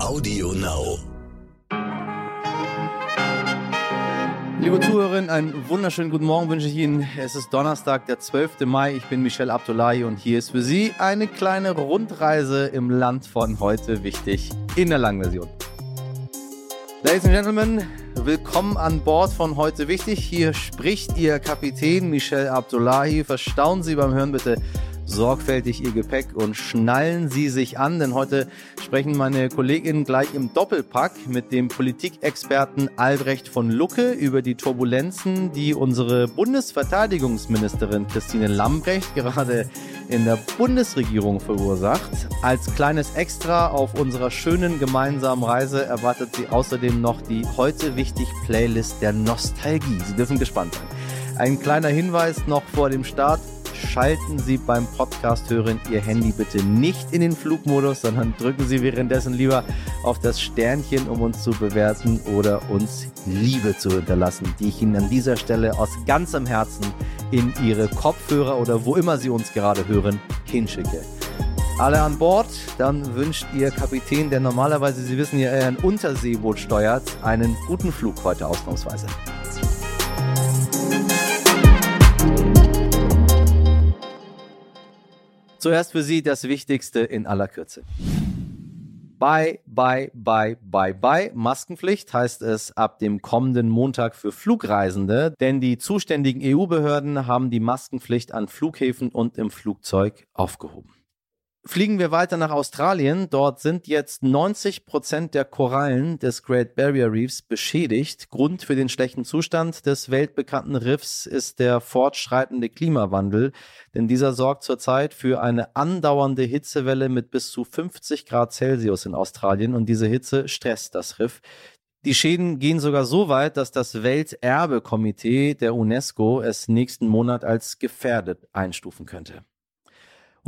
Audio Now. Liebe Zuhörerinnen, einen wunderschönen guten Morgen wünsche ich Ihnen. Es ist Donnerstag, der 12. Mai. Ich bin Michel Abdullahi und hier ist für Sie eine kleine Rundreise im Land von heute wichtig in der Langversion. Ladies and Gentlemen, willkommen an Bord von heute wichtig. Hier spricht Ihr Kapitän Michel Abdullahi. Verstauen Sie beim Hören bitte sorgfältig Ihr Gepäck und schnallen Sie sich an, denn heute sprechen meine Kolleginnen gleich im Doppelpack mit dem Politikexperten Albrecht von Lucke über die Turbulenzen, die unsere Bundesverteidigungsministerin Christine Lambrecht gerade in der Bundesregierung verursacht. Als kleines Extra auf unserer schönen gemeinsamen Reise erwartet Sie außerdem noch die heute wichtig Playlist der Nostalgie. Sie dürfen gespannt sein. Ein kleiner Hinweis noch vor dem Start schalten Sie beim Podcast hören Ihr Handy bitte nicht in den Flugmodus, sondern drücken Sie währenddessen lieber auf das Sternchen, um uns zu bewerten oder uns Liebe zu hinterlassen, die ich Ihnen an dieser Stelle aus ganzem Herzen in Ihre Kopfhörer oder wo immer Sie uns gerade hören, hinschicke. Alle an Bord, dann wünscht Ihr Kapitän, der normalerweise, Sie wissen ja, ein Unterseeboot steuert, einen guten Flug heute ausnahmsweise. Zuerst für Sie das Wichtigste in aller Kürze. Bye, bye, bye, bye, bye. Maskenpflicht heißt es ab dem kommenden Montag für Flugreisende, denn die zuständigen EU-Behörden haben die Maskenpflicht an Flughäfen und im Flugzeug aufgehoben. Fliegen wir weiter nach Australien. Dort sind jetzt 90 Prozent der Korallen des Great Barrier Reefs beschädigt. Grund für den schlechten Zustand des weltbekannten Riffs ist der fortschreitende Klimawandel, denn dieser sorgt zurzeit für eine andauernde Hitzewelle mit bis zu 50 Grad Celsius in Australien und diese Hitze stresst das Riff. Die Schäden gehen sogar so weit, dass das Welterbekomitee der UNESCO es nächsten Monat als gefährdet einstufen könnte.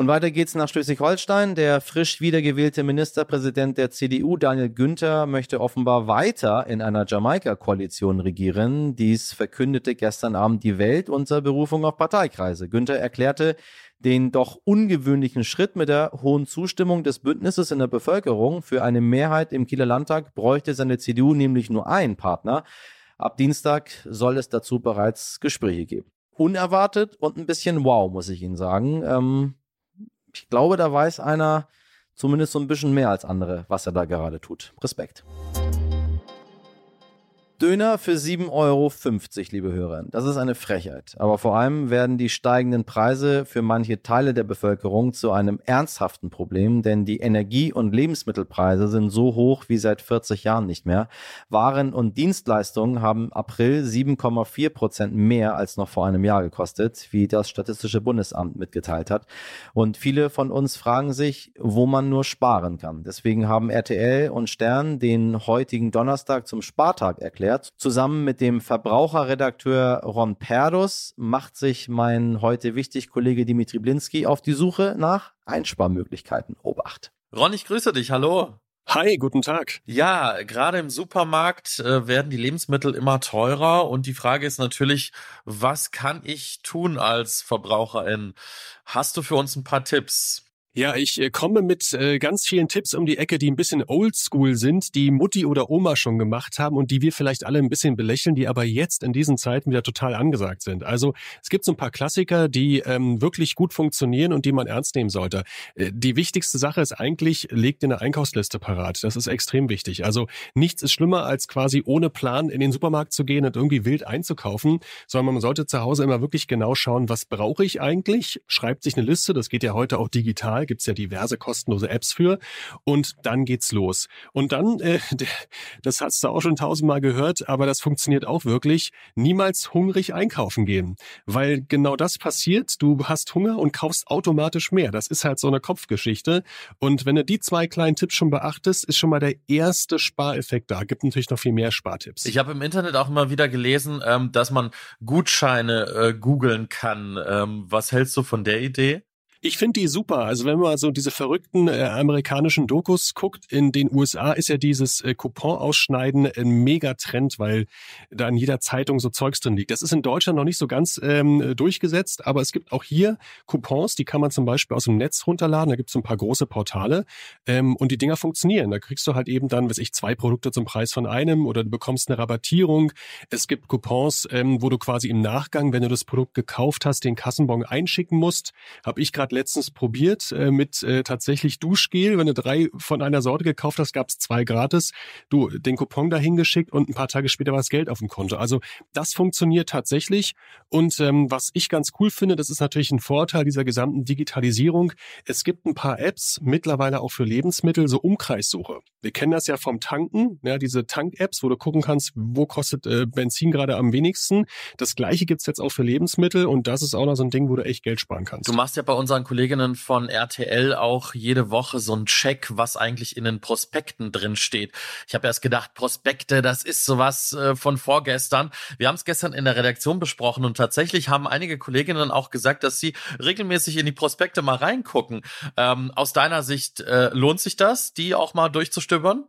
Und weiter geht's nach Schleswig-Holstein. Der frisch wiedergewählte Ministerpräsident der CDU, Daniel Günther, möchte offenbar weiter in einer Jamaika-Koalition regieren. Dies verkündete gestern Abend die Welt unter Berufung auf Parteikreise. Günther erklärte, den doch ungewöhnlichen Schritt mit der hohen Zustimmung des Bündnisses in der Bevölkerung für eine Mehrheit im Kieler Landtag bräuchte seine CDU nämlich nur einen Partner. Ab Dienstag soll es dazu bereits Gespräche geben. Unerwartet und ein bisschen wow, muss ich Ihnen sagen. Ähm, ich glaube, da weiß einer zumindest so ein bisschen mehr als andere, was er da gerade tut. Respekt. Döner für 7,50 Euro, liebe Hörer. Das ist eine Frechheit. Aber vor allem werden die steigenden Preise für manche Teile der Bevölkerung zu einem ernsthaften Problem, denn die Energie- und Lebensmittelpreise sind so hoch wie seit 40 Jahren nicht mehr. Waren und Dienstleistungen haben April 7,4 Prozent mehr als noch vor einem Jahr gekostet, wie das Statistische Bundesamt mitgeteilt hat. Und viele von uns fragen sich, wo man nur sparen kann. Deswegen haben RTL und Stern den heutigen Donnerstag zum Spartag erklärt erklärt. Zusammen mit dem Verbraucherredakteur Ron Perdus macht sich mein heute wichtig Kollege Dimitri Blinski auf die Suche nach Einsparmöglichkeiten. Obacht. Ron, ich grüße dich. Hallo. Hi, guten Tag. Ja, gerade im Supermarkt äh, werden die Lebensmittel immer teurer und die Frage ist natürlich, was kann ich tun als Verbraucherin? Hast du für uns ein paar Tipps? Ja, ich äh, komme mit äh, ganz vielen Tipps um die Ecke, die ein bisschen oldschool sind, die Mutti oder Oma schon gemacht haben und die wir vielleicht alle ein bisschen belächeln, die aber jetzt in diesen Zeiten wieder total angesagt sind. Also es gibt so ein paar Klassiker, die ähm, wirklich gut funktionieren und die man ernst nehmen sollte. Äh, die wichtigste Sache ist eigentlich, legt eine Einkaufsliste parat. Das ist extrem wichtig. Also nichts ist schlimmer, als quasi ohne Plan in den Supermarkt zu gehen und irgendwie wild einzukaufen, sondern man sollte zu Hause immer wirklich genau schauen, was brauche ich eigentlich? Schreibt sich eine Liste, das geht ja heute auch digital digital, gibt's ja diverse kostenlose Apps für. Und dann geht's los. Und dann, äh, das hast du auch schon tausendmal gehört, aber das funktioniert auch wirklich, niemals hungrig einkaufen gehen. Weil genau das passiert, du hast Hunger und kaufst automatisch mehr. Das ist halt so eine Kopfgeschichte. Und wenn du die zwei kleinen Tipps schon beachtest, ist schon mal der erste Spareffekt da. Gibt natürlich noch viel mehr Spartipps. Ich habe im Internet auch immer wieder gelesen, ähm, dass man Gutscheine äh, googeln kann. Ähm, was hältst du von der Idee? Ich finde die super. Also wenn man so diese verrückten äh, amerikanischen Dokus guckt, in den USA ist ja dieses äh, Coupon-Ausschneiden ein Megatrend, weil da in jeder Zeitung so Zeugs drin liegt. Das ist in Deutschland noch nicht so ganz ähm, durchgesetzt, aber es gibt auch hier Coupons, die kann man zum Beispiel aus dem Netz runterladen. Da gibt es ein paar große Portale ähm, und die Dinger funktionieren. Da kriegst du halt eben dann, weiß ich, zwei Produkte zum Preis von einem oder du bekommst eine Rabattierung. Es gibt Coupons, ähm, wo du quasi im Nachgang, wenn du das Produkt gekauft hast, den Kassenbon einschicken musst. Habe ich gerade gerade letztens probiert äh, mit äh, tatsächlich Duschgel. Wenn du drei von einer Sorte gekauft hast, gab es zwei gratis. Du den Coupon dahin geschickt und ein paar Tage später war das Geld auf dem Konto. Also das funktioniert tatsächlich. Und ähm, was ich ganz cool finde, das ist natürlich ein Vorteil dieser gesamten Digitalisierung. Es gibt ein paar Apps mittlerweile auch für Lebensmittel, so Umkreissuche. Wir kennen das ja vom Tanken, ja, diese Tank-Apps, wo du gucken kannst, wo kostet äh, Benzin gerade am wenigsten. Das gleiche gibt's jetzt auch für Lebensmittel und das ist auch noch so ein Ding, wo du echt Geld sparen kannst. Du machst ja bei unseren unseren Kolleginnen von RTL auch jede Woche so ein Check, was eigentlich in den Prospekten drin steht. Ich habe erst gedacht, Prospekte, das ist sowas äh, von vorgestern. Wir haben es gestern in der Redaktion besprochen und tatsächlich haben einige Kolleginnen auch gesagt, dass sie regelmäßig in die Prospekte mal reingucken. Ähm, aus deiner Sicht äh, lohnt sich das, die auch mal durchzustöbern?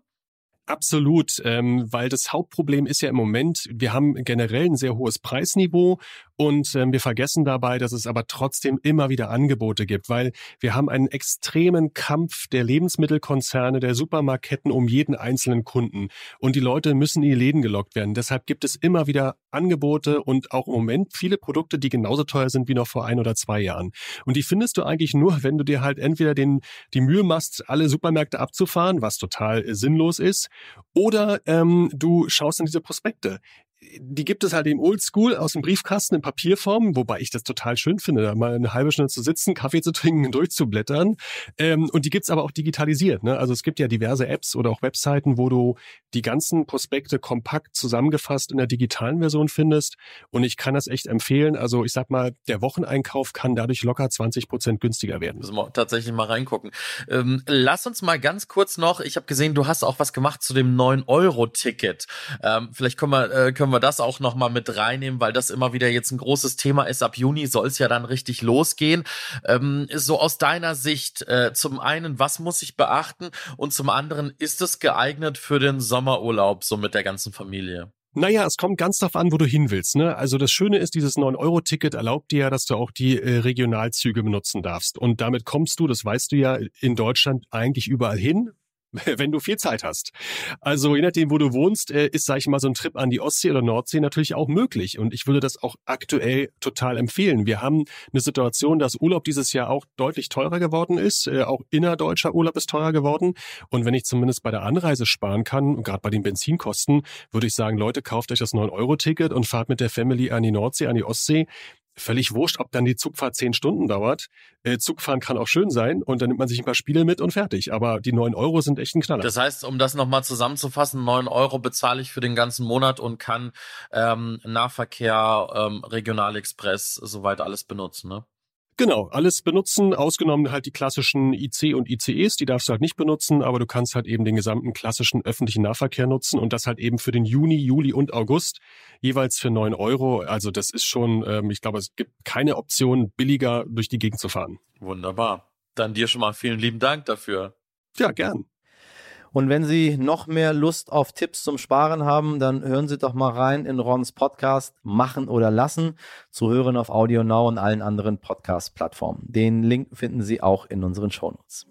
Absolut, ähm, weil das Hauptproblem ist ja im Moment, wir haben generell ein sehr hohes Preisniveau und ähm, wir vergessen dabei, dass es aber trotzdem immer wieder Angebote gibt, weil wir haben einen extremen Kampf der Lebensmittelkonzerne, der Supermarketten um jeden einzelnen Kunden. Und die Leute müssen in die Läden gelockt werden. Deshalb gibt es immer wieder Angebote und auch im Moment viele Produkte, die genauso teuer sind wie noch vor ein oder zwei Jahren. Und die findest du eigentlich nur, wenn du dir halt entweder den, die Mühe machst, alle Supermärkte abzufahren, was total sinnlos ist, oder ähm, du schaust an diese Prospekte die gibt es halt im Oldschool aus dem Briefkasten in Papierform, wobei ich das total schön finde, da mal eine halbe Stunde zu sitzen, Kaffee zu trinken, durchzublättern. Ähm, und die gibt's aber auch digitalisiert. Ne? Also es gibt ja diverse Apps oder auch Webseiten, wo du die ganzen Prospekte kompakt zusammengefasst in der digitalen Version findest. Und ich kann das echt empfehlen. Also ich sag mal, der Wocheneinkauf kann dadurch locker 20 Prozent günstiger werden. Müssen wir tatsächlich mal reingucken. Ähm, lass uns mal ganz kurz noch, ich habe gesehen, du hast auch was gemacht zu dem 9-Euro-Ticket. Ähm, vielleicht können wir, äh, können wir das auch noch mal mit reinnehmen, weil das immer wieder jetzt ein großes Thema ist. Ab Juni soll es ja dann richtig losgehen. Ähm, so aus deiner Sicht, äh, zum einen, was muss ich beachten? Und zum anderen, ist es geeignet für den Sommerurlaub, so mit der ganzen Familie? Naja, es kommt ganz darauf an, wo du hin willst. Ne? Also das Schöne ist, dieses 9-Euro-Ticket erlaubt dir ja, dass du auch die äh, Regionalzüge benutzen darfst. Und damit kommst du, das weißt du ja, in Deutschland eigentlich überall hin. wenn du viel Zeit hast. Also je nachdem, wo du wohnst, äh, ist, sag ich mal, so ein Trip an die Ostsee oder Nordsee natürlich auch möglich. Und ich würde das auch aktuell total empfehlen. Wir haben eine Situation, dass Urlaub dieses Jahr auch deutlich teurer geworden ist. Äh, auch innerdeutscher Urlaub ist teurer geworden. Und wenn ich zumindest bei der Anreise sparen kann, gerade bei den Benzinkosten, würde ich sagen, Leute, kauft euch das 9-Euro-Ticket und fahrt mit der Family an die Nordsee, an die Ostsee völlig wurscht, ob dann die Zugfahrt zehn Stunden dauert. Äh, Zugfahren kann auch schön sein und dann nimmt man sich ein paar Spiele mit und fertig. Aber die neun Euro sind echt ein Knaller. Das heißt, um das nochmal zusammenzufassen, neun Euro bezahle ich für den ganzen Monat und kann ähm, Nahverkehr, ähm, Regionalexpress, soweit alles benutzen, ne? Genau, alles benutzen, ausgenommen halt die klassischen IC und ICEs, die darfst du halt nicht benutzen, aber du kannst halt eben den gesamten klassischen öffentlichen Nahverkehr nutzen und das halt eben für den Juni, Juli und August jeweils für neun Euro. Also das ist schon, ähm, ich glaube, es gibt keine Option, billiger durch die Gegend zu fahren. Wunderbar. Dann dir schon mal vielen lieben Dank dafür. Ja, gern. Und wenn Sie noch mehr Lust auf Tipps zum Sparen haben, dann hören Sie doch mal rein in Rons Podcast Machen oder Lassen, zu hören auf Audio Now und allen anderen Podcast-Plattformen. Den Link finden Sie auch in unseren Shownotes.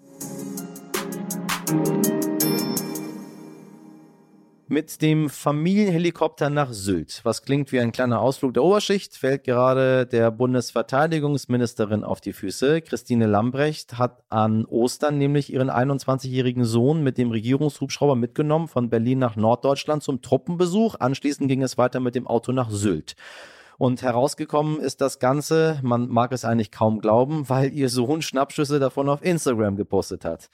Mit dem Familienhelikopter nach Sylt. Was klingt wie ein kleiner Ausflug der Oberschicht, fällt gerade der Bundesverteidigungsministerin auf die Füße. Christine Lambrecht hat an Ostern nämlich ihren 21-jährigen Sohn mit dem Regierungshubschrauber mitgenommen von Berlin nach Norddeutschland zum Truppenbesuch. Anschließend ging es weiter mit dem Auto nach Sylt. Und herausgekommen ist das Ganze, man mag es eigentlich kaum glauben, weil ihr Sohn Schnappschüsse davon auf Instagram gepostet hat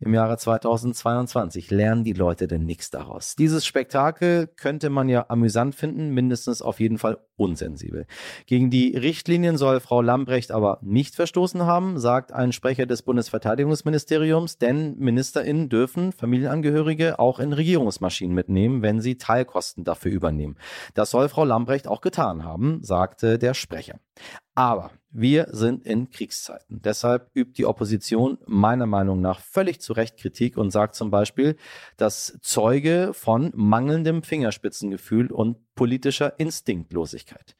im Jahre 2022. Lernen die Leute denn nichts daraus? Dieses Spektakel könnte man ja amüsant finden, mindestens auf jeden Fall unsensibel. Gegen die Richtlinien soll Frau Lambrecht aber nicht verstoßen haben, sagt ein Sprecher des Bundesverteidigungsministeriums, denn MinisterInnen dürfen Familienangehörige auch in Regierungsmaschinen mitnehmen, wenn sie Teilkosten dafür übernehmen. Das soll Frau Lambrecht auch getan haben, sagte der Sprecher. Aber wir sind in Kriegszeiten. Deshalb übt die Opposition meiner Meinung nach völlig zu Recht Kritik und sagt zum Beispiel, dass Zeuge von mangelndem Fingerspitzengefühl und politischer Instinktlosigkeit.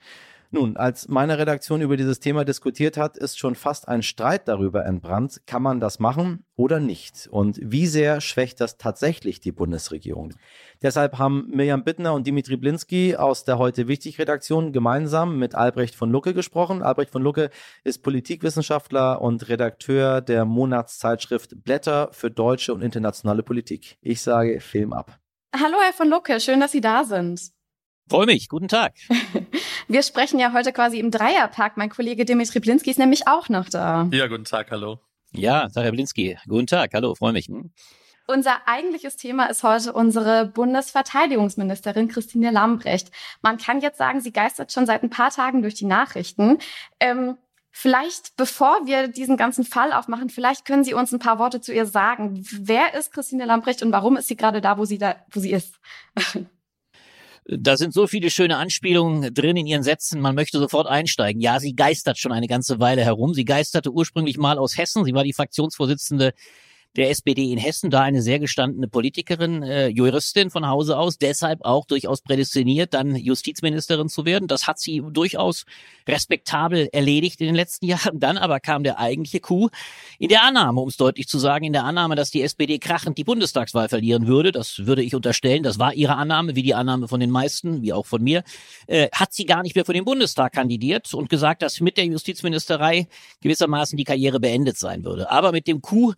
Nun, als meine Redaktion über dieses Thema diskutiert hat, ist schon fast ein Streit darüber entbrannt, kann man das machen oder nicht? Und wie sehr schwächt das tatsächlich die Bundesregierung? Deshalb haben Mirjam Bittner und Dimitri Blinski aus der heute wichtig Redaktion gemeinsam mit Albrecht von Lucke gesprochen. Albrecht von Lucke ist Politikwissenschaftler und Redakteur der Monatszeitschrift Blätter für deutsche und internationale Politik. Ich sage Film ab. Hallo, Herr von Lucke, schön, dass Sie da sind. Freue mich, guten Tag. Wir sprechen ja heute quasi im Dreierpack. Mein Kollege Dimitri Blinski ist nämlich auch noch da. Ja, guten Tag, hallo. Ja, Sarah Blinski, guten Tag, hallo, freue mich. Hm? Unser eigentliches Thema ist heute unsere Bundesverteidigungsministerin Christine Lambrecht. Man kann jetzt sagen, sie geistert schon seit ein paar Tagen durch die Nachrichten. Ähm, vielleicht, bevor wir diesen ganzen Fall aufmachen, vielleicht können Sie uns ein paar Worte zu ihr sagen. Wer ist Christine Lambrecht und warum ist sie gerade da, wo sie da, wo sie ist? Da sind so viele schöne Anspielungen drin in ihren Sätzen, man möchte sofort einsteigen. Ja, sie geistert schon eine ganze Weile herum. Sie geisterte ursprünglich mal aus Hessen. Sie war die Fraktionsvorsitzende der SPD in Hessen, da eine sehr gestandene Politikerin, äh, Juristin von Hause aus, deshalb auch durchaus prädestiniert, dann Justizministerin zu werden. Das hat sie durchaus respektabel erledigt in den letzten Jahren. Dann aber kam der eigentliche Coup in der Annahme, um es deutlich zu sagen, in der Annahme, dass die SPD krachend die Bundestagswahl verlieren würde. Das würde ich unterstellen. Das war ihre Annahme, wie die Annahme von den meisten, wie auch von mir. Äh, hat sie gar nicht mehr für den Bundestag kandidiert und gesagt, dass mit der Justizministerei gewissermaßen die Karriere beendet sein würde. Aber mit dem Coup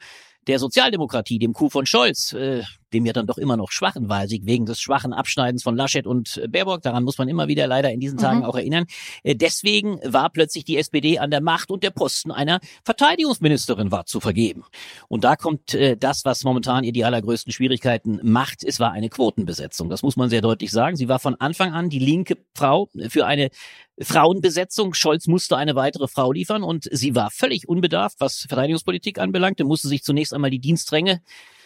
der Sozialdemokratie, dem Coup von Scholz, äh, dem ja dann doch immer noch schwachen Wahlsieg wegen des schwachen Abschneidens von Laschet und äh, Baerbock, daran muss man immer wieder leider in diesen Tagen mhm. auch erinnern. Äh, deswegen war plötzlich die SPD an der Macht und der Posten einer Verteidigungsministerin war zu vergeben. Und da kommt äh, das, was momentan ihr die allergrößten Schwierigkeiten macht. Es war eine Quotenbesetzung. Das muss man sehr deutlich sagen. Sie war von Anfang an die linke Frau für eine Frauenbesetzung. Scholz musste eine weitere Frau liefern und sie war völlig unbedarft, was Verteidigungspolitik anbelangte, musste sich zunächst einmal die Dienstränge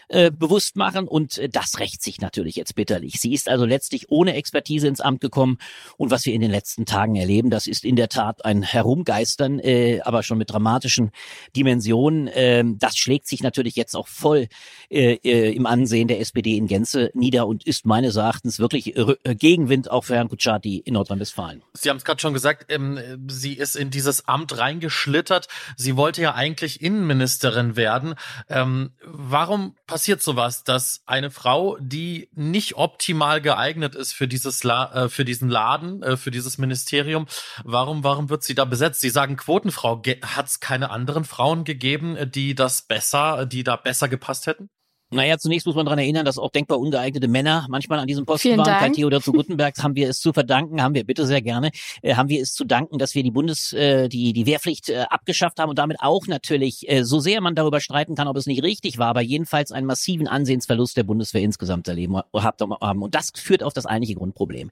äh, bewusst machen und äh, das rächt sich natürlich jetzt bitterlich. Sie ist also letztlich ohne Expertise ins Amt gekommen und was wir in den letzten Tagen erleben, das ist in der Tat ein Herumgeistern, äh, aber schon mit dramatischen Dimensionen. Äh, das schlägt sich natürlich jetzt auch voll äh, äh, im Ansehen der SPD in Gänze nieder und ist meines Erachtens wirklich äh, Gegenwind auch für Herrn Kutschaty in Nordrhein-Westfalen. Sie haben es gerade schon gesagt, ähm, sie ist in dieses Amt reingeschlittert. Sie wollte ja eigentlich Innenministerin werden. Ähm, warum passiert sowas, dass eine Frau, die nicht optimal geeignet ist für dieses La äh, für diesen Laden, äh, für dieses Ministerium, warum warum wird sie da besetzt? Sie sagen Quotenfrau, hat es keine anderen Frauen gegeben, die das besser, die da besser gepasst hätten? Naja, zunächst muss man daran erinnern, dass auch denkbar ungeeignete Männer manchmal an diesem Posten Vielen waren. Dank. Kai Theodor zu Gutenberg haben wir es zu verdanken, haben wir bitte sehr gerne, äh, haben wir es zu danken, dass wir die Bundes, äh, die, die Wehrpflicht äh, abgeschafft haben und damit auch natürlich, äh, so sehr man darüber streiten kann, ob es nicht richtig war, aber jedenfalls einen massiven Ansehensverlust der Bundeswehr insgesamt erleben haben. Und das führt auf das eigentliche Grundproblem.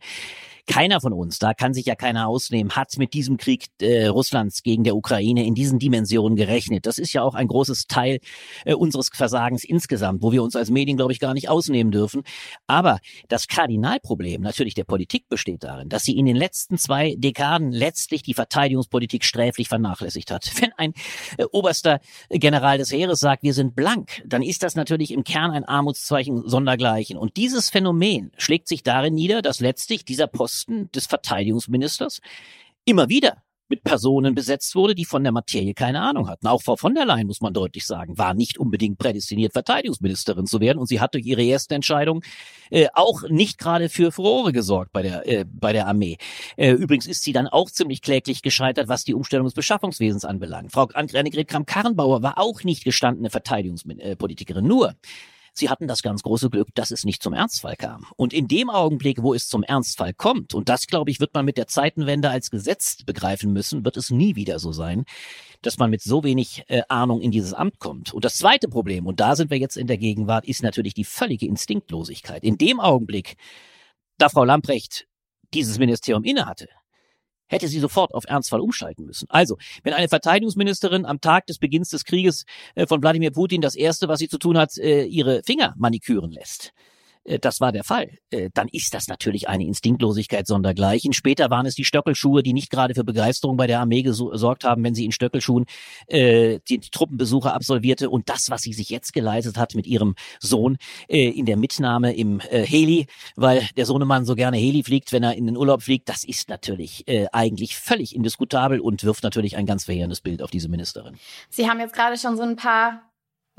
Keiner von uns, da kann sich ja keiner ausnehmen, hat mit diesem Krieg äh, Russlands gegen der Ukraine in diesen Dimensionen gerechnet. Das ist ja auch ein großes Teil äh, unseres Versagens insgesamt, wo wir uns als Medien, glaube ich, gar nicht ausnehmen dürfen. Aber das Kardinalproblem natürlich der Politik besteht darin, dass sie in den letzten zwei Dekaden letztlich die Verteidigungspolitik sträflich vernachlässigt hat. Wenn ein äh, oberster General des Heeres sagt, wir sind blank, dann ist das natürlich im Kern ein Armutszeichen sondergleichen. Und dieses Phänomen schlägt sich darin nieder, dass letztlich dieser Posten Posten des Verteidigungsministers immer wieder mit Personen besetzt wurde, die von der Materie keine Ahnung hatten. Auch Frau von der Leyen, muss man deutlich sagen, war nicht unbedingt prädestiniert, Verteidigungsministerin zu werden. Und sie hat durch ihre erste Entscheidung äh, auch nicht gerade für Furore gesorgt bei der, äh, bei der Armee. Äh, übrigens ist sie dann auch ziemlich kläglich gescheitert, was die Umstellung des Beschaffungswesens anbelangt. Frau Annegret Kramp-Karrenbauer war auch nicht gestandene Verteidigungspolitikerin. Nur, Sie hatten das ganz große Glück, dass es nicht zum Ernstfall kam. Und in dem Augenblick, wo es zum Ernstfall kommt, und das, glaube ich, wird man mit der Zeitenwende als Gesetz begreifen müssen, wird es nie wieder so sein, dass man mit so wenig äh, Ahnung in dieses Amt kommt. Und das zweite Problem, und da sind wir jetzt in der Gegenwart, ist natürlich die völlige Instinktlosigkeit. In dem Augenblick, da Frau Lamprecht dieses Ministerium innehatte, hätte sie sofort auf Ernstfall umschalten müssen. Also, wenn eine Verteidigungsministerin am Tag des Beginns des Krieges äh, von Wladimir Putin das Erste, was sie zu tun hat, äh, ihre Finger maniküren lässt, das war der Fall, äh, dann ist das natürlich eine Instinktlosigkeit sondergleichen. Später waren es die Stöckelschuhe, die nicht gerade für Begeisterung bei der Armee gesorgt haben, wenn sie in Stöckelschuhen äh, die, die Truppenbesuche absolvierte. Und das, was sie sich jetzt geleistet hat mit ihrem Sohn äh, in der Mitnahme im äh, Heli, weil der Sohnemann so gerne Heli fliegt, wenn er in den Urlaub fliegt, das ist natürlich äh, eigentlich völlig indiskutabel und wirft natürlich ein ganz verheerendes Bild auf diese Ministerin. Sie haben jetzt gerade schon so ein paar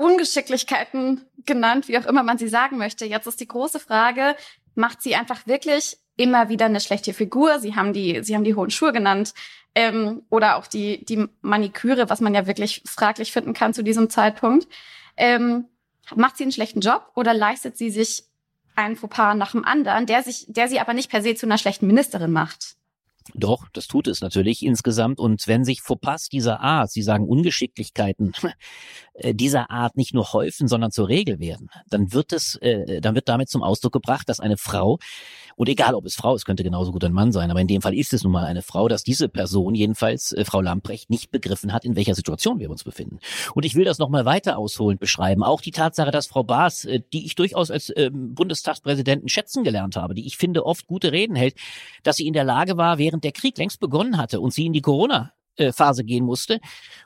Ungeschicklichkeiten genannt, wie auch immer man sie sagen möchte. Jetzt ist die große Frage, macht sie einfach wirklich immer wieder eine schlechte Figur? Sie haben die, sie haben die hohen Schuhe genannt. Ähm, oder auch die, die Maniküre, was man ja wirklich fraglich finden kann zu diesem Zeitpunkt. Ähm, macht sie einen schlechten Job oder leistet sie sich einen Fauxpas nach dem anderen, der sich, der sie aber nicht per se zu einer schlechten Ministerin macht? Doch, das tut es natürlich insgesamt. Und wenn sich Fauxpas dieser Art, Sie sagen Ungeschicklichkeiten, äh, dieser Art nicht nur häufen, sondern zur Regel werden, dann wird es, äh, dann wird damit zum Ausdruck gebracht, dass eine Frau, und egal ob es Frau ist, könnte genauso gut ein Mann sein, aber in dem Fall ist es nun mal eine Frau, dass diese Person, jedenfalls äh, Frau Lamprecht, nicht begriffen hat, in welcher Situation wir uns befinden. Und ich will das nochmal weiter ausholend beschreiben. Auch die Tatsache, dass Frau Baas, äh, die ich durchaus als äh, Bundestagspräsidenten schätzen gelernt habe, die ich finde oft gute Reden hält, dass sie in der Lage war, während der Krieg längst begonnen hatte und sie in die Corona Phase gehen musste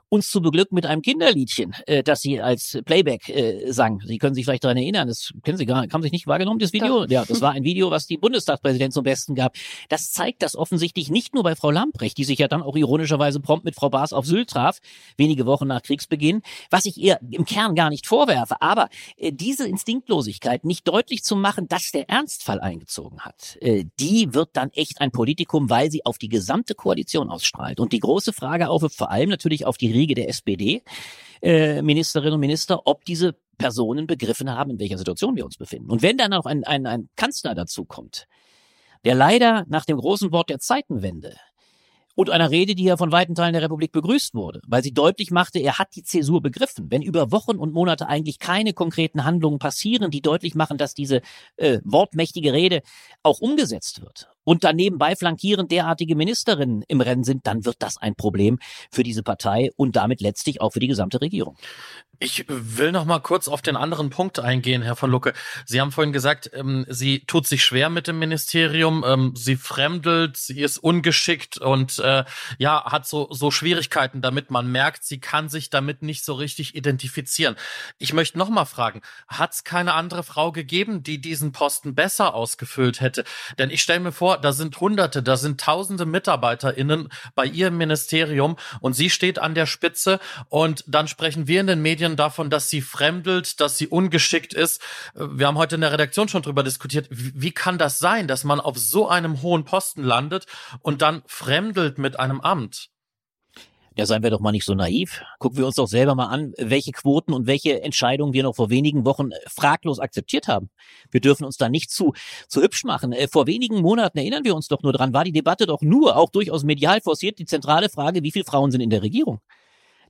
uns zu beglücken mit einem Kinderliedchen, äh, das sie als Playback äh, sang. Sie können sich vielleicht daran erinnern, das kennen Sie gar nicht, haben Sie nicht wahrgenommen, das Video? Doch. Ja, das war ein Video, was die Bundestagspräsident zum Besten gab. Das zeigt das offensichtlich nicht nur bei Frau Lamprecht, die sich ja dann auch ironischerweise prompt mit Frau Baas auf Sylt traf, wenige Wochen nach Kriegsbeginn, was ich ihr im Kern gar nicht vorwerfe, aber äh, diese Instinktlosigkeit nicht deutlich zu machen, dass der Ernstfall eingezogen hat, äh, die wird dann echt ein Politikum, weil sie auf die gesamte Koalition ausstrahlt. Und die große Frage auch vor allem natürlich auf die Riege der SPD, äh, Ministerinnen und Minister, ob diese Personen begriffen haben, in welcher Situation wir uns befinden. Und wenn dann noch ein, ein, ein Kanzler dazu kommt, der leider nach dem großen Wort der Zeitenwende und einer Rede, die ja von weiten Teilen der Republik begrüßt wurde, weil sie deutlich machte, er hat die Zäsur begriffen. Wenn über Wochen und Monate eigentlich keine konkreten Handlungen passieren, die deutlich machen, dass diese äh, wortmächtige Rede auch umgesetzt wird und dann nebenbei flankierend derartige Ministerinnen im Rennen sind, dann wird das ein Problem für diese Partei und damit letztlich auch für die gesamte Regierung. Ich will noch mal kurz auf den anderen Punkt eingehen, Herr von Lucke. Sie haben vorhin gesagt, ähm, sie tut sich schwer mit dem Ministerium, ähm, sie fremdelt, sie ist ungeschickt und äh, ja hat so so Schwierigkeiten damit. Man merkt, sie kann sich damit nicht so richtig identifizieren. Ich möchte noch mal fragen: Hat es keine andere Frau gegeben, die diesen Posten besser ausgefüllt hätte? Denn ich stelle mir vor, da sind Hunderte, da sind Tausende MitarbeiterInnen bei ihrem Ministerium und sie steht an der Spitze und dann sprechen wir in den Medien davon, dass sie fremdelt, dass sie ungeschickt ist. Wir haben heute in der Redaktion schon drüber diskutiert. Wie kann das sein, dass man auf so einem hohen Posten landet und dann fremdelt mit einem Amt? Ja, seien wir doch mal nicht so naiv. Gucken wir uns doch selber mal an, welche Quoten und welche Entscheidungen wir noch vor wenigen Wochen äh, fraglos akzeptiert haben. Wir dürfen uns da nicht zu, zu hübsch machen. Äh, vor wenigen Monaten erinnern wir uns doch nur dran, war die Debatte doch nur, auch durchaus medial forciert, die zentrale Frage, wie viele Frauen sind in der Regierung?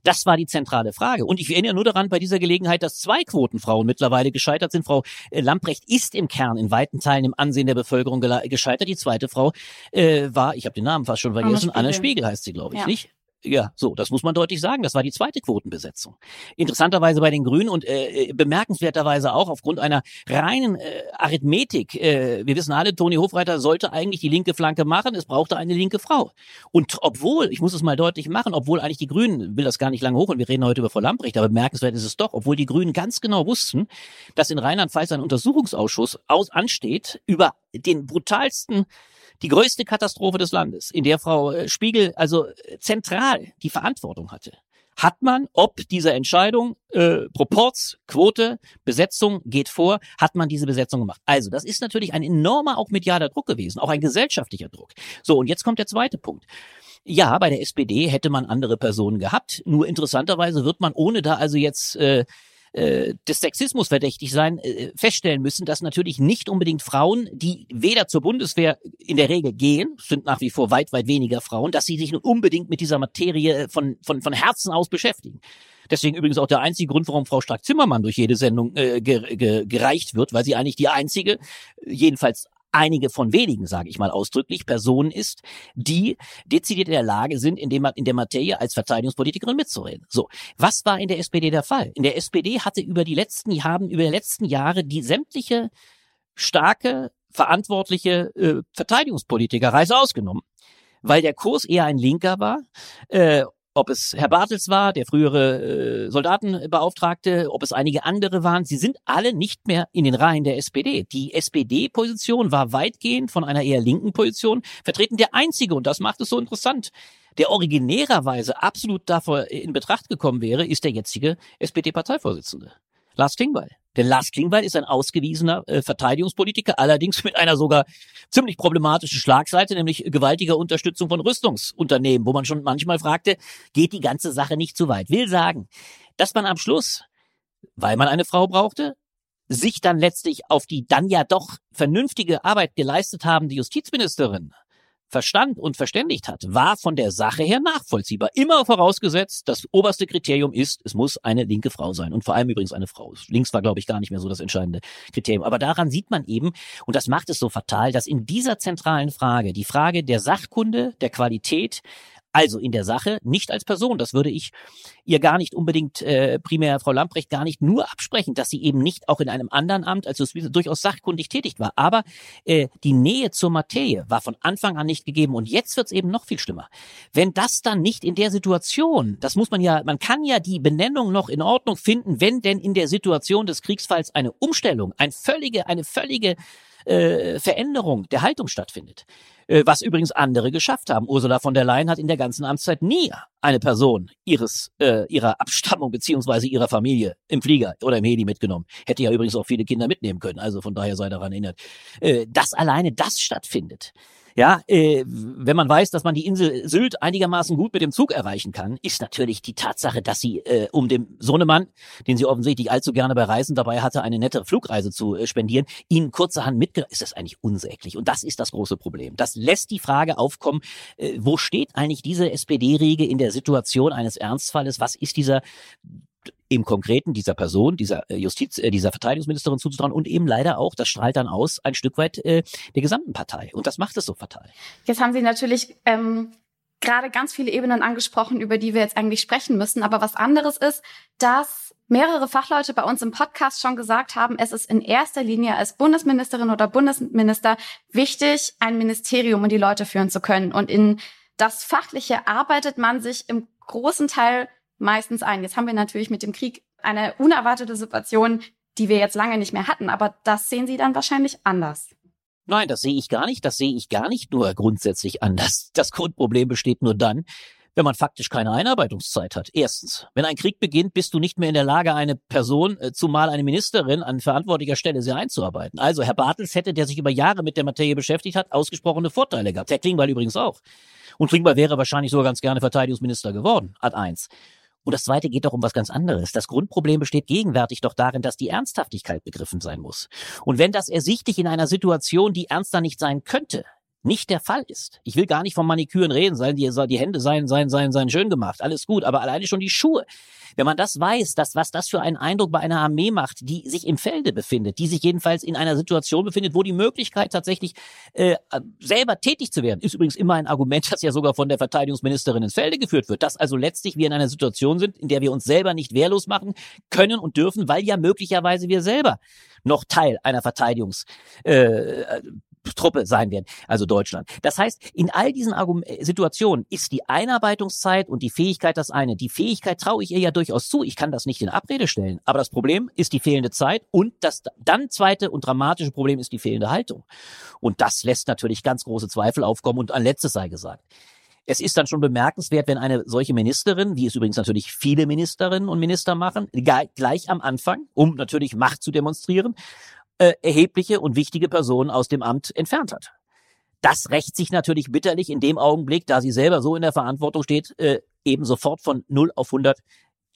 Das war die zentrale Frage. Und ich erinnere nur daran bei dieser Gelegenheit, dass zwei Quotenfrauen mittlerweile gescheitert sind. Frau äh, Lamprecht ist im Kern in weiten Teilen im Ansehen der Bevölkerung gescheitert. Die zweite Frau äh, war, ich habe den Namen fast schon vergessen, Anne Spiegel, Anne Spiegel heißt sie, glaube ich, ja. nicht? Ja, so, das muss man deutlich sagen. Das war die zweite Quotenbesetzung. Interessanterweise bei den Grünen und äh, äh, bemerkenswerterweise auch aufgrund einer reinen äh, Arithmetik. Äh, wir wissen alle, Toni Hofreiter sollte eigentlich die linke Flanke machen. Es brauchte eine linke Frau. Und obwohl, ich muss es mal deutlich machen, obwohl eigentlich die Grünen, will das gar nicht lange hoch und wir reden heute über Frau Lamprecht, aber bemerkenswert ist es doch, obwohl die Grünen ganz genau wussten, dass in Rheinland-Pfalz ein Untersuchungsausschuss aus ansteht über den brutalsten die größte Katastrophe des Landes, in der Frau äh, Spiegel also äh, zentral die Verantwortung hatte, hat man, ob dieser Entscheidung äh, Proports, Quote, Besetzung geht vor, hat man diese Besetzung gemacht. Also das ist natürlich ein enormer auch medialer Druck gewesen, auch ein gesellschaftlicher Druck. So, und jetzt kommt der zweite Punkt. Ja, bei der SPD hätte man andere Personen gehabt. Nur interessanterweise wird man, ohne da also jetzt äh, äh, des Sexismus verdächtig sein, äh, feststellen müssen, dass natürlich nicht unbedingt Frauen, die weder zur Bundeswehr in der Regel gehen, sind nach wie vor weit, weit weniger Frauen, dass sie sich nun unbedingt mit dieser Materie von, von, von Herzen aus beschäftigen. Deswegen übrigens auch der einzige Grund, warum Frau Strack-Zimmermann durch jede Sendung äh, ge, ge, gereicht wird, weil sie eigentlich die einzige, jedenfalls einige von wenigen, sage ich mal ausdrücklich, Personen ist, die dezidiert in der Lage sind, in, dem, in der Materie als Verteidigungspolitikerin mitzureden. So, was war in der SPD der Fall? In der SPD hatte über die letzten haben über die letzten Jahre die sämtliche starke, verantwortliche äh, Verteidigungspolitiker, Reise ausgenommen, weil der Kurs eher ein linker war äh, ob es Herr Bartels war, der frühere äh, Soldatenbeauftragte, ob es einige andere waren, sie sind alle nicht mehr in den Reihen der SPD. Die SPD-Position war weitgehend von einer eher linken Position vertreten. Der einzige, und das macht es so interessant, der originärerweise absolut davor in Betracht gekommen wäre, ist der jetzige SPD-Parteivorsitzende. Lars Klingbeil. Denn Lars Klingbeil ist ein ausgewiesener äh, Verteidigungspolitiker, allerdings mit einer sogar ziemlich problematischen Schlagseite, nämlich gewaltiger Unterstützung von Rüstungsunternehmen, wo man schon manchmal fragte, geht die ganze Sache nicht zu weit? Will sagen, dass man am Schluss, weil man eine Frau brauchte, sich dann letztlich auf die dann ja doch vernünftige Arbeit geleistet haben, die Justizministerin verstand und verständigt hat, war von der Sache her nachvollziehbar. Immer vorausgesetzt, das oberste Kriterium ist, es muss eine linke Frau sein. Und vor allem übrigens eine Frau. Links war, glaube ich, gar nicht mehr so das entscheidende Kriterium. Aber daran sieht man eben, und das macht es so fatal, dass in dieser zentralen Frage, die Frage der Sachkunde, der Qualität, also in der Sache, nicht als Person. Das würde ich ihr gar nicht unbedingt, äh, primär Frau Lamprecht, gar nicht nur absprechen, dass sie eben nicht auch in einem anderen Amt, also durchaus sachkundig tätig war. Aber äh, die Nähe zur Materie war von Anfang an nicht gegeben. Und jetzt wird es eben noch viel schlimmer. Wenn das dann nicht in der Situation, das muss man ja, man kann ja die Benennung noch in Ordnung finden, wenn denn in der Situation des Kriegsfalls eine Umstellung, ein völlige, eine völlige äh, Veränderung der Haltung stattfindet. Äh, was übrigens andere geschafft haben. Ursula von der Leyen hat in der ganzen Amtszeit nie eine Person ihres äh, ihrer Abstammung beziehungsweise ihrer Familie im Flieger oder im Heli mitgenommen. Hätte ja übrigens auch viele Kinder mitnehmen können. Also von daher sei daran erinnert. Äh, dass alleine das stattfindet, ja, äh, wenn man weiß, dass man die Insel Sylt einigermaßen gut mit dem Zug erreichen kann, ist natürlich die Tatsache, dass sie äh, um dem Sohnemann, den sie offensichtlich allzu gerne bei Reisen dabei hatte, eine nette Flugreise zu äh, spendieren, ihn kurzerhand mitgenommen, ist das eigentlich unsäglich. Und das ist das große Problem. Das lässt die Frage aufkommen, äh, wo steht eigentlich diese SPD-Riege in der Situation eines Ernstfalles? Was ist dieser im Konkreten dieser Person, dieser äh, Justiz, äh, dieser Verteidigungsministerin zuzutrauen und eben leider auch, das strahlt dann aus, ein Stück weit äh, der gesamten Partei. Und das macht es so fatal. Jetzt haben Sie natürlich ähm, gerade ganz viele Ebenen angesprochen, über die wir jetzt eigentlich sprechen müssen. Aber was anderes ist, dass mehrere Fachleute bei uns im Podcast schon gesagt haben, es ist in erster Linie als Bundesministerin oder Bundesminister wichtig, ein Ministerium und die Leute führen zu können. Und in das Fachliche arbeitet man sich im großen Teil meistens ein. Jetzt haben wir natürlich mit dem Krieg eine unerwartete Situation, die wir jetzt lange nicht mehr hatten, aber das sehen Sie dann wahrscheinlich anders. Nein, das sehe ich gar nicht. Das sehe ich gar nicht nur grundsätzlich anders. Das Grundproblem besteht nur dann, wenn man faktisch keine Einarbeitungszeit hat. Erstens, wenn ein Krieg beginnt, bist du nicht mehr in der Lage, eine Person, äh, zumal eine Ministerin, an verantwortlicher Stelle sehr einzuarbeiten. Also Herr Bartels hätte, der sich über Jahre mit der Materie beschäftigt hat, ausgesprochene Vorteile gehabt. Herr Klingbeil übrigens auch. Und Klingbeil wäre wahrscheinlich sogar ganz gerne Verteidigungsminister geworden. Ad eins. Und das Zweite geht doch um was ganz anderes. Das Grundproblem besteht gegenwärtig doch darin, dass die Ernsthaftigkeit begriffen sein muss. Und wenn das ersichtlich in einer Situation, die ernster nicht sein könnte, nicht der Fall ist. Ich will gar nicht vom Maniküren reden, seien die, die Hände seien, seien, seien, seien schön gemacht, alles gut, aber alleine schon die Schuhe. Wenn man das weiß, dass, was das für einen Eindruck bei einer Armee macht, die sich im Felde befindet, die sich jedenfalls in einer Situation befindet, wo die Möglichkeit tatsächlich äh, selber tätig zu werden, ist übrigens immer ein Argument, das ja sogar von der Verteidigungsministerin ins Felde geführt wird, dass also letztlich wir in einer Situation sind, in der wir uns selber nicht wehrlos machen können und dürfen, weil ja möglicherweise wir selber noch Teil einer Verteidigungs äh, Truppe sein werden, also Deutschland. Das heißt, in all diesen Argum äh, Situationen ist die Einarbeitungszeit und die Fähigkeit das eine. Die Fähigkeit traue ich ihr ja durchaus zu. Ich kann das nicht in Abrede stellen. Aber das Problem ist die fehlende Zeit und das dann zweite und dramatische Problem ist die fehlende Haltung. Und das lässt natürlich ganz große Zweifel aufkommen und ein letztes sei gesagt. Es ist dann schon bemerkenswert, wenn eine solche Ministerin, wie es übrigens natürlich viele Ministerinnen und Minister machen, gleich am Anfang, um natürlich Macht zu demonstrieren, äh, erhebliche und wichtige Personen aus dem Amt entfernt hat. Das rächt sich natürlich bitterlich in dem Augenblick, da sie selber so in der Verantwortung steht, äh, eben sofort von 0 auf 100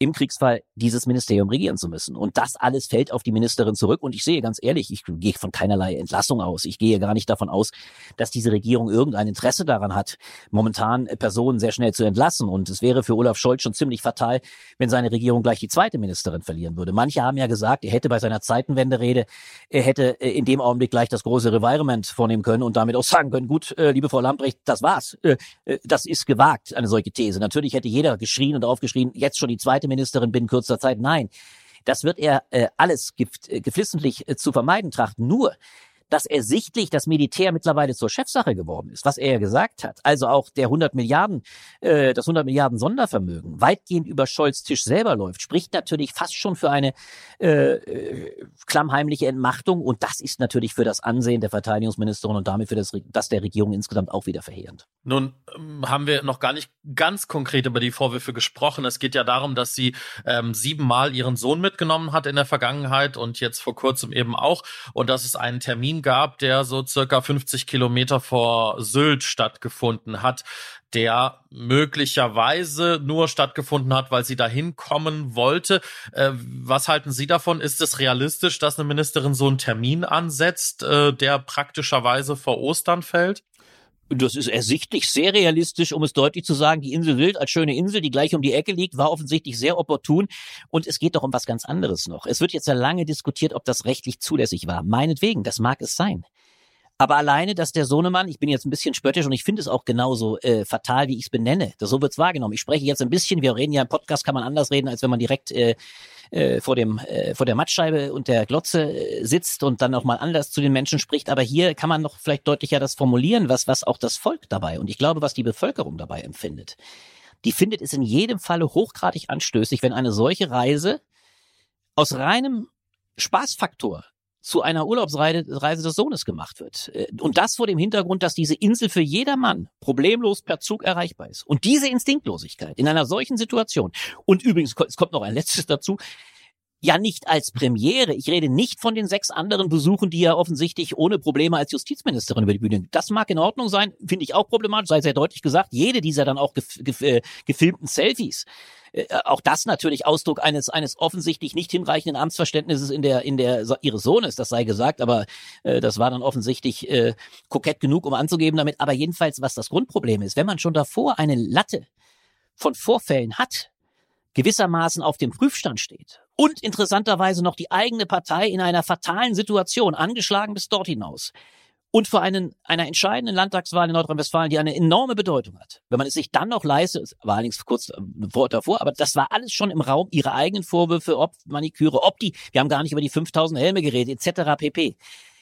im Kriegsfall dieses Ministerium regieren zu müssen. Und das alles fällt auf die Ministerin zurück. Und ich sehe ganz ehrlich, ich gehe von keinerlei Entlassung aus. Ich gehe gar nicht davon aus, dass diese Regierung irgendein Interesse daran hat, momentan Personen sehr schnell zu entlassen. Und es wäre für Olaf Scholz schon ziemlich fatal, wenn seine Regierung gleich die zweite Ministerin verlieren würde. Manche haben ja gesagt, er hätte bei seiner Zeitenwende-Rede, er hätte äh, in dem Augenblick gleich das große Revirement vornehmen können und damit auch sagen können, gut, äh, liebe Frau Lambrecht, das war's. Äh, das ist gewagt, eine solche These. Natürlich hätte jeder geschrien und aufgeschrien, jetzt schon die zweite Ministerin binnen kürzester Zeit. Nein, das wird er äh, alles gef äh, geflissentlich äh, zu vermeiden trachten. Nur dass ersichtlich das Militär mittlerweile zur Chefsache geworden ist, was er ja gesagt hat. Also auch der 100 Milliarden, äh, das 100 Milliarden Sondervermögen weitgehend über Scholz Tisch selber läuft, spricht natürlich fast schon für eine äh, äh, klammheimliche Entmachtung. Und das ist natürlich für das Ansehen der Verteidigungsministerin und damit für das, das der Regierung insgesamt auch wieder verheerend. Nun ähm, haben wir noch gar nicht ganz konkret über die Vorwürfe gesprochen. Es geht ja darum, dass sie ähm, siebenmal ihren Sohn mitgenommen hat in der Vergangenheit und jetzt vor kurzem eben auch. Und dass es einen Termin gab, der so circa 50 Kilometer vor Sylt stattgefunden hat, der möglicherweise nur stattgefunden hat, weil sie dahin kommen wollte. Äh, was halten Sie davon? Ist es realistisch, dass eine Ministerin so einen Termin ansetzt, äh, der praktischerweise vor Ostern fällt? Das ist ersichtlich sehr realistisch, um es deutlich zu sagen. Die Insel Wild als schöne Insel, die gleich um die Ecke liegt, war offensichtlich sehr opportun. Und es geht doch um was ganz anderes noch. Es wird jetzt ja lange diskutiert, ob das rechtlich zulässig war. Meinetwegen, das mag es sein. Aber alleine, dass der Sohnemann, ich bin jetzt ein bisschen spöttisch und ich finde es auch genauso äh, fatal, wie ich es benenne. Das, so wird's wahrgenommen. Ich spreche jetzt ein bisschen, wir reden ja im Podcast, kann man anders reden, als wenn man direkt äh, äh, vor dem äh, vor der Mattscheibe und der Glotze äh, sitzt und dann auch mal anders zu den Menschen spricht. Aber hier kann man noch vielleicht deutlicher das formulieren, was was auch das Volk dabei und ich glaube, was die Bevölkerung dabei empfindet. Die findet es in jedem Falle hochgradig anstößig, wenn eine solche Reise aus reinem Spaßfaktor zu einer Urlaubsreise des Sohnes gemacht wird. Äh, und das vor dem Hintergrund, dass diese Insel für jedermann problemlos per Zug erreichbar ist. Und diese Instinktlosigkeit in einer solchen Situation, und übrigens, es kommt noch ein letztes dazu, ja nicht als Premiere. Ich rede nicht von den sechs anderen Besuchen, die ja offensichtlich ohne Probleme als Justizministerin über die Bühne. Das mag in Ordnung sein, finde ich auch problematisch, sei sehr deutlich gesagt. Jede dieser dann auch gef gef äh, gefilmten Selfies äh, auch das natürlich Ausdruck eines eines offensichtlich nicht hinreichenden Amtsverständnisses in der in der ihres Sohnes, das sei gesagt, aber äh, das war dann offensichtlich äh, kokett genug, um anzugeben damit. Aber jedenfalls, was das Grundproblem ist, wenn man schon davor eine Latte von Vorfällen hat, gewissermaßen auf dem Prüfstand steht und interessanterweise noch die eigene Partei in einer fatalen Situation angeschlagen bis dort hinaus, und vor einen, einer entscheidenden Landtagswahl in Nordrhein-Westfalen, die eine enorme Bedeutung hat. Wenn man es sich dann noch leistet, war allerdings kurz äh, vor, davor, aber das war alles schon im Raum, ihre eigenen Vorwürfe, ob Maniküre, ob die, wir haben gar nicht über die 5000 Helme geredet, etc. pp.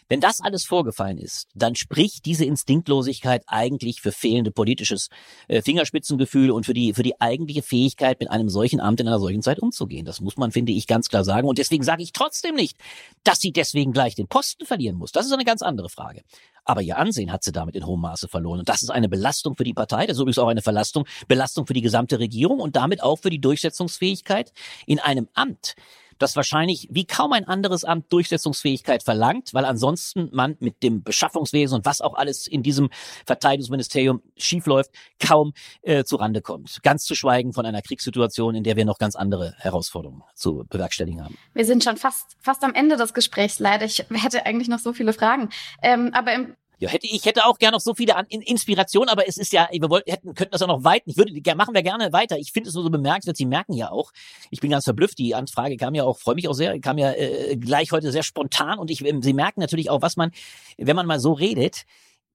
Wenn das alles vorgefallen ist, dann spricht diese Instinktlosigkeit eigentlich für fehlende politisches äh, Fingerspitzengefühl und für die, für die eigentliche Fähigkeit, mit einem solchen Amt in einer solchen Zeit umzugehen. Das muss man, finde ich, ganz klar sagen. Und deswegen sage ich trotzdem nicht, dass sie deswegen gleich den Posten verlieren muss. Das ist eine ganz andere Frage. Aber ihr Ansehen hat sie damit in hohem Maße verloren. Und das ist eine Belastung für die Partei. Das ist übrigens auch eine Verlastung, Belastung für die gesamte Regierung und damit auch für die Durchsetzungsfähigkeit in einem Amt, das wahrscheinlich wie kaum ein anderes Amt Durchsetzungsfähigkeit verlangt, weil ansonsten man mit dem Beschaffungswesen und was auch alles in diesem Verteidigungsministerium schiefläuft, kaum äh, zu Rande kommt. Ganz zu schweigen von einer Kriegssituation, in der wir noch ganz andere Herausforderungen zu bewerkstelligen haben. Wir sind schon fast, fast am Ende des Gesprächs leider. Ich hätte eigentlich noch so viele Fragen. Ähm, aber im ja, hätte ich hätte auch gerne noch so viele an Inspiration, aber es ist ja, wir wollten, hätten, könnten das auch noch weiten. Ich würde, machen wir gerne weiter. Ich finde es nur so bemerkenswert. Sie merken ja auch, ich bin ganz verblüfft. Die Anfrage kam ja auch, freue mich auch sehr, kam ja äh, gleich heute sehr spontan und ich, äh, Sie merken natürlich auch, was man, wenn man mal so redet,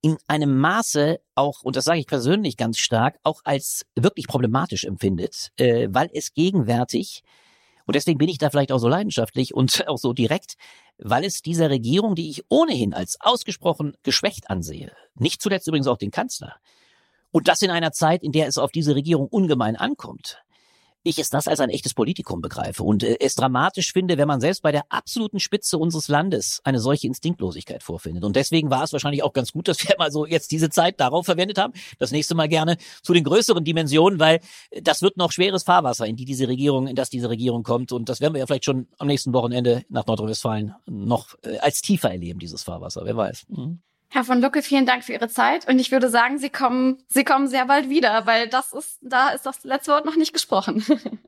in einem Maße auch, und das sage ich persönlich ganz stark, auch als wirklich problematisch empfindet, äh, weil es gegenwärtig und deswegen bin ich da vielleicht auch so leidenschaftlich und auch so direkt, weil es dieser Regierung, die ich ohnehin als ausgesprochen geschwächt ansehe, nicht zuletzt übrigens auch den Kanzler, und das in einer Zeit, in der es auf diese Regierung ungemein ankommt, ich es das als ein echtes Politikum begreife und äh, es dramatisch finde, wenn man selbst bei der absoluten Spitze unseres Landes eine solche Instinktlosigkeit vorfindet. Und deswegen war es wahrscheinlich auch ganz gut, dass wir mal so jetzt diese Zeit darauf verwendet haben. Das nächste Mal gerne zu den größeren Dimensionen, weil äh, das wird noch schweres Fahrwasser, in die diese Regierung, in das diese Regierung kommt. Und das werden wir ja vielleicht schon am nächsten Wochenende nach Nordrhein-Westfalen noch äh, als tiefer erleben, dieses Fahrwasser. Wer weiß. Mhm. Herr von Lucke, vielen Dank für Ihre Zeit. Und ich würde sagen, Sie kommen, Sie kommen sehr bald wieder, weil das ist, da ist das letzte Wort noch nicht gesprochen.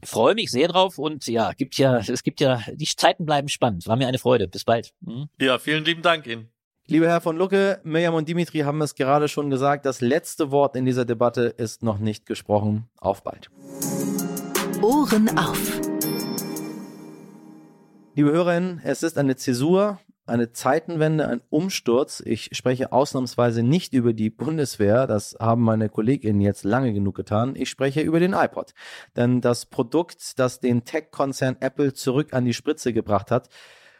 Ich freue mich sehr drauf und ja, gibt ja, es gibt ja, die Zeiten bleiben spannend. War mir eine Freude. Bis bald. Mhm. Ja, vielen lieben Dank Ihnen. Lieber Herr von Lucke, Mirjam und Dimitri haben es gerade schon gesagt. Das letzte Wort in dieser Debatte ist noch nicht gesprochen. Auf bald. Ohren auf. Liebe Hörerinnen, es ist eine Zäsur eine Zeitenwende, ein Umsturz. Ich spreche ausnahmsweise nicht über die Bundeswehr, das haben meine Kolleginnen jetzt lange genug getan. Ich spreche über den iPod. Denn das Produkt, das den Tech-Konzern Apple zurück an die Spritze gebracht hat,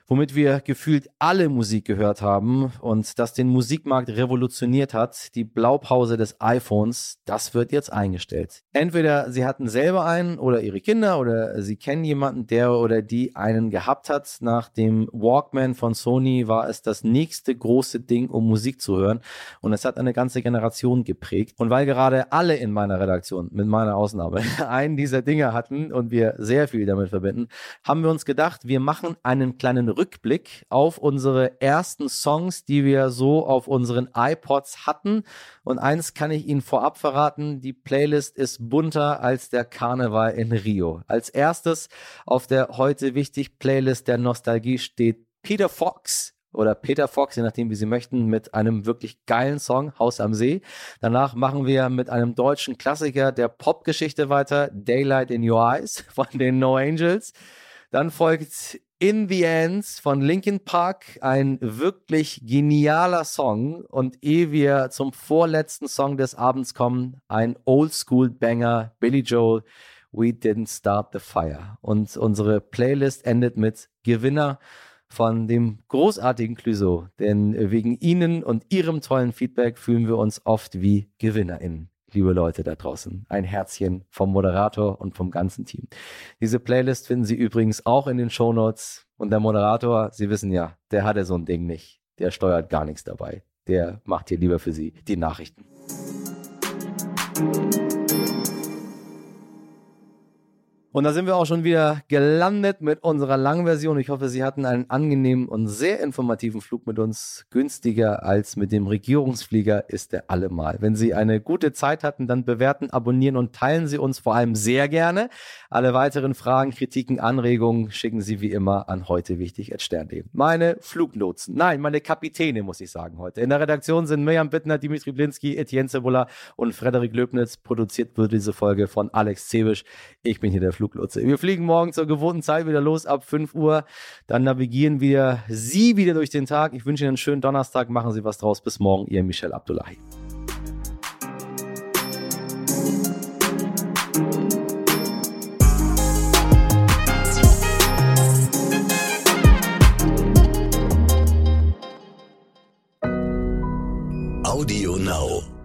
womit wir gefühlt alle Musik gehört haben und das den Musikmarkt revolutioniert hat, die Blaupause des iPhones, das wird jetzt eingestellt. Entweder sie hatten selber einen oder ihre Kinder oder sie kennen jemanden, der oder die einen gehabt hat. Nach dem Walkman von Sony war es das nächste große Ding, um Musik zu hören und es hat eine ganze Generation geprägt. Und weil gerade alle in meiner Redaktion, mit meiner Ausnahme, einen dieser Dinge hatten und wir sehr viel damit verbinden, haben wir uns gedacht, wir machen einen kleinen Rückblick auf unsere ersten Songs, die wir so auf unseren iPods hatten. Und eins kann ich Ihnen vorab verraten, die Playlist ist bunter als der Karneval in Rio. Als erstes auf der heute wichtig Playlist der Nostalgie steht Peter Fox oder Peter Fox, je nachdem, wie Sie möchten, mit einem wirklich geilen Song, Haus am See. Danach machen wir mit einem deutschen Klassiker der Popgeschichte weiter, Daylight in Your Eyes von den No Angels. Dann folgt In the Ends von Linkin Park, ein wirklich genialer Song. Und ehe wir zum vorletzten Song des Abends kommen, ein Oldschool-Banger, Billy Joel, We Didn't Start the Fire. Und unsere Playlist endet mit Gewinner von dem großartigen Clouseau. Denn wegen Ihnen und Ihrem tollen Feedback fühlen wir uns oft wie GewinnerInnen liebe Leute da draußen. Ein Herzchen vom Moderator und vom ganzen Team. Diese Playlist finden Sie übrigens auch in den Show Notes. Und der Moderator, Sie wissen ja, der hat ja so ein Ding nicht. Der steuert gar nichts dabei. Der macht hier lieber für Sie die Nachrichten. Und da sind wir auch schon wieder gelandet mit unserer langen Version. Ich hoffe, Sie hatten einen angenehmen und sehr informativen Flug mit uns. Günstiger als mit dem Regierungsflieger ist er allemal. Wenn Sie eine gute Zeit hatten, dann bewerten, abonnieren und teilen Sie uns vor allem sehr gerne. Alle weiteren Fragen, Kritiken, Anregungen schicken Sie wie immer an heute wichtig. Meine Fluglotsen, nein, meine Kapitäne muss ich sagen heute. In der Redaktion sind Mirjam Bittner, Dimitri Blinski, Etienne Cebola und Frederik Löbnitz. Produziert wird diese Folge von Alex Zewisch. Ich bin hier der Fluglotse. Wir fliegen morgen zur gewohnten Zeit wieder los ab 5 Uhr. Dann navigieren wir Sie wieder durch den Tag. Ich wünsche Ihnen einen schönen Donnerstag. Machen Sie was draus. Bis morgen. Ihr Michel Abdullahi. Audio Now.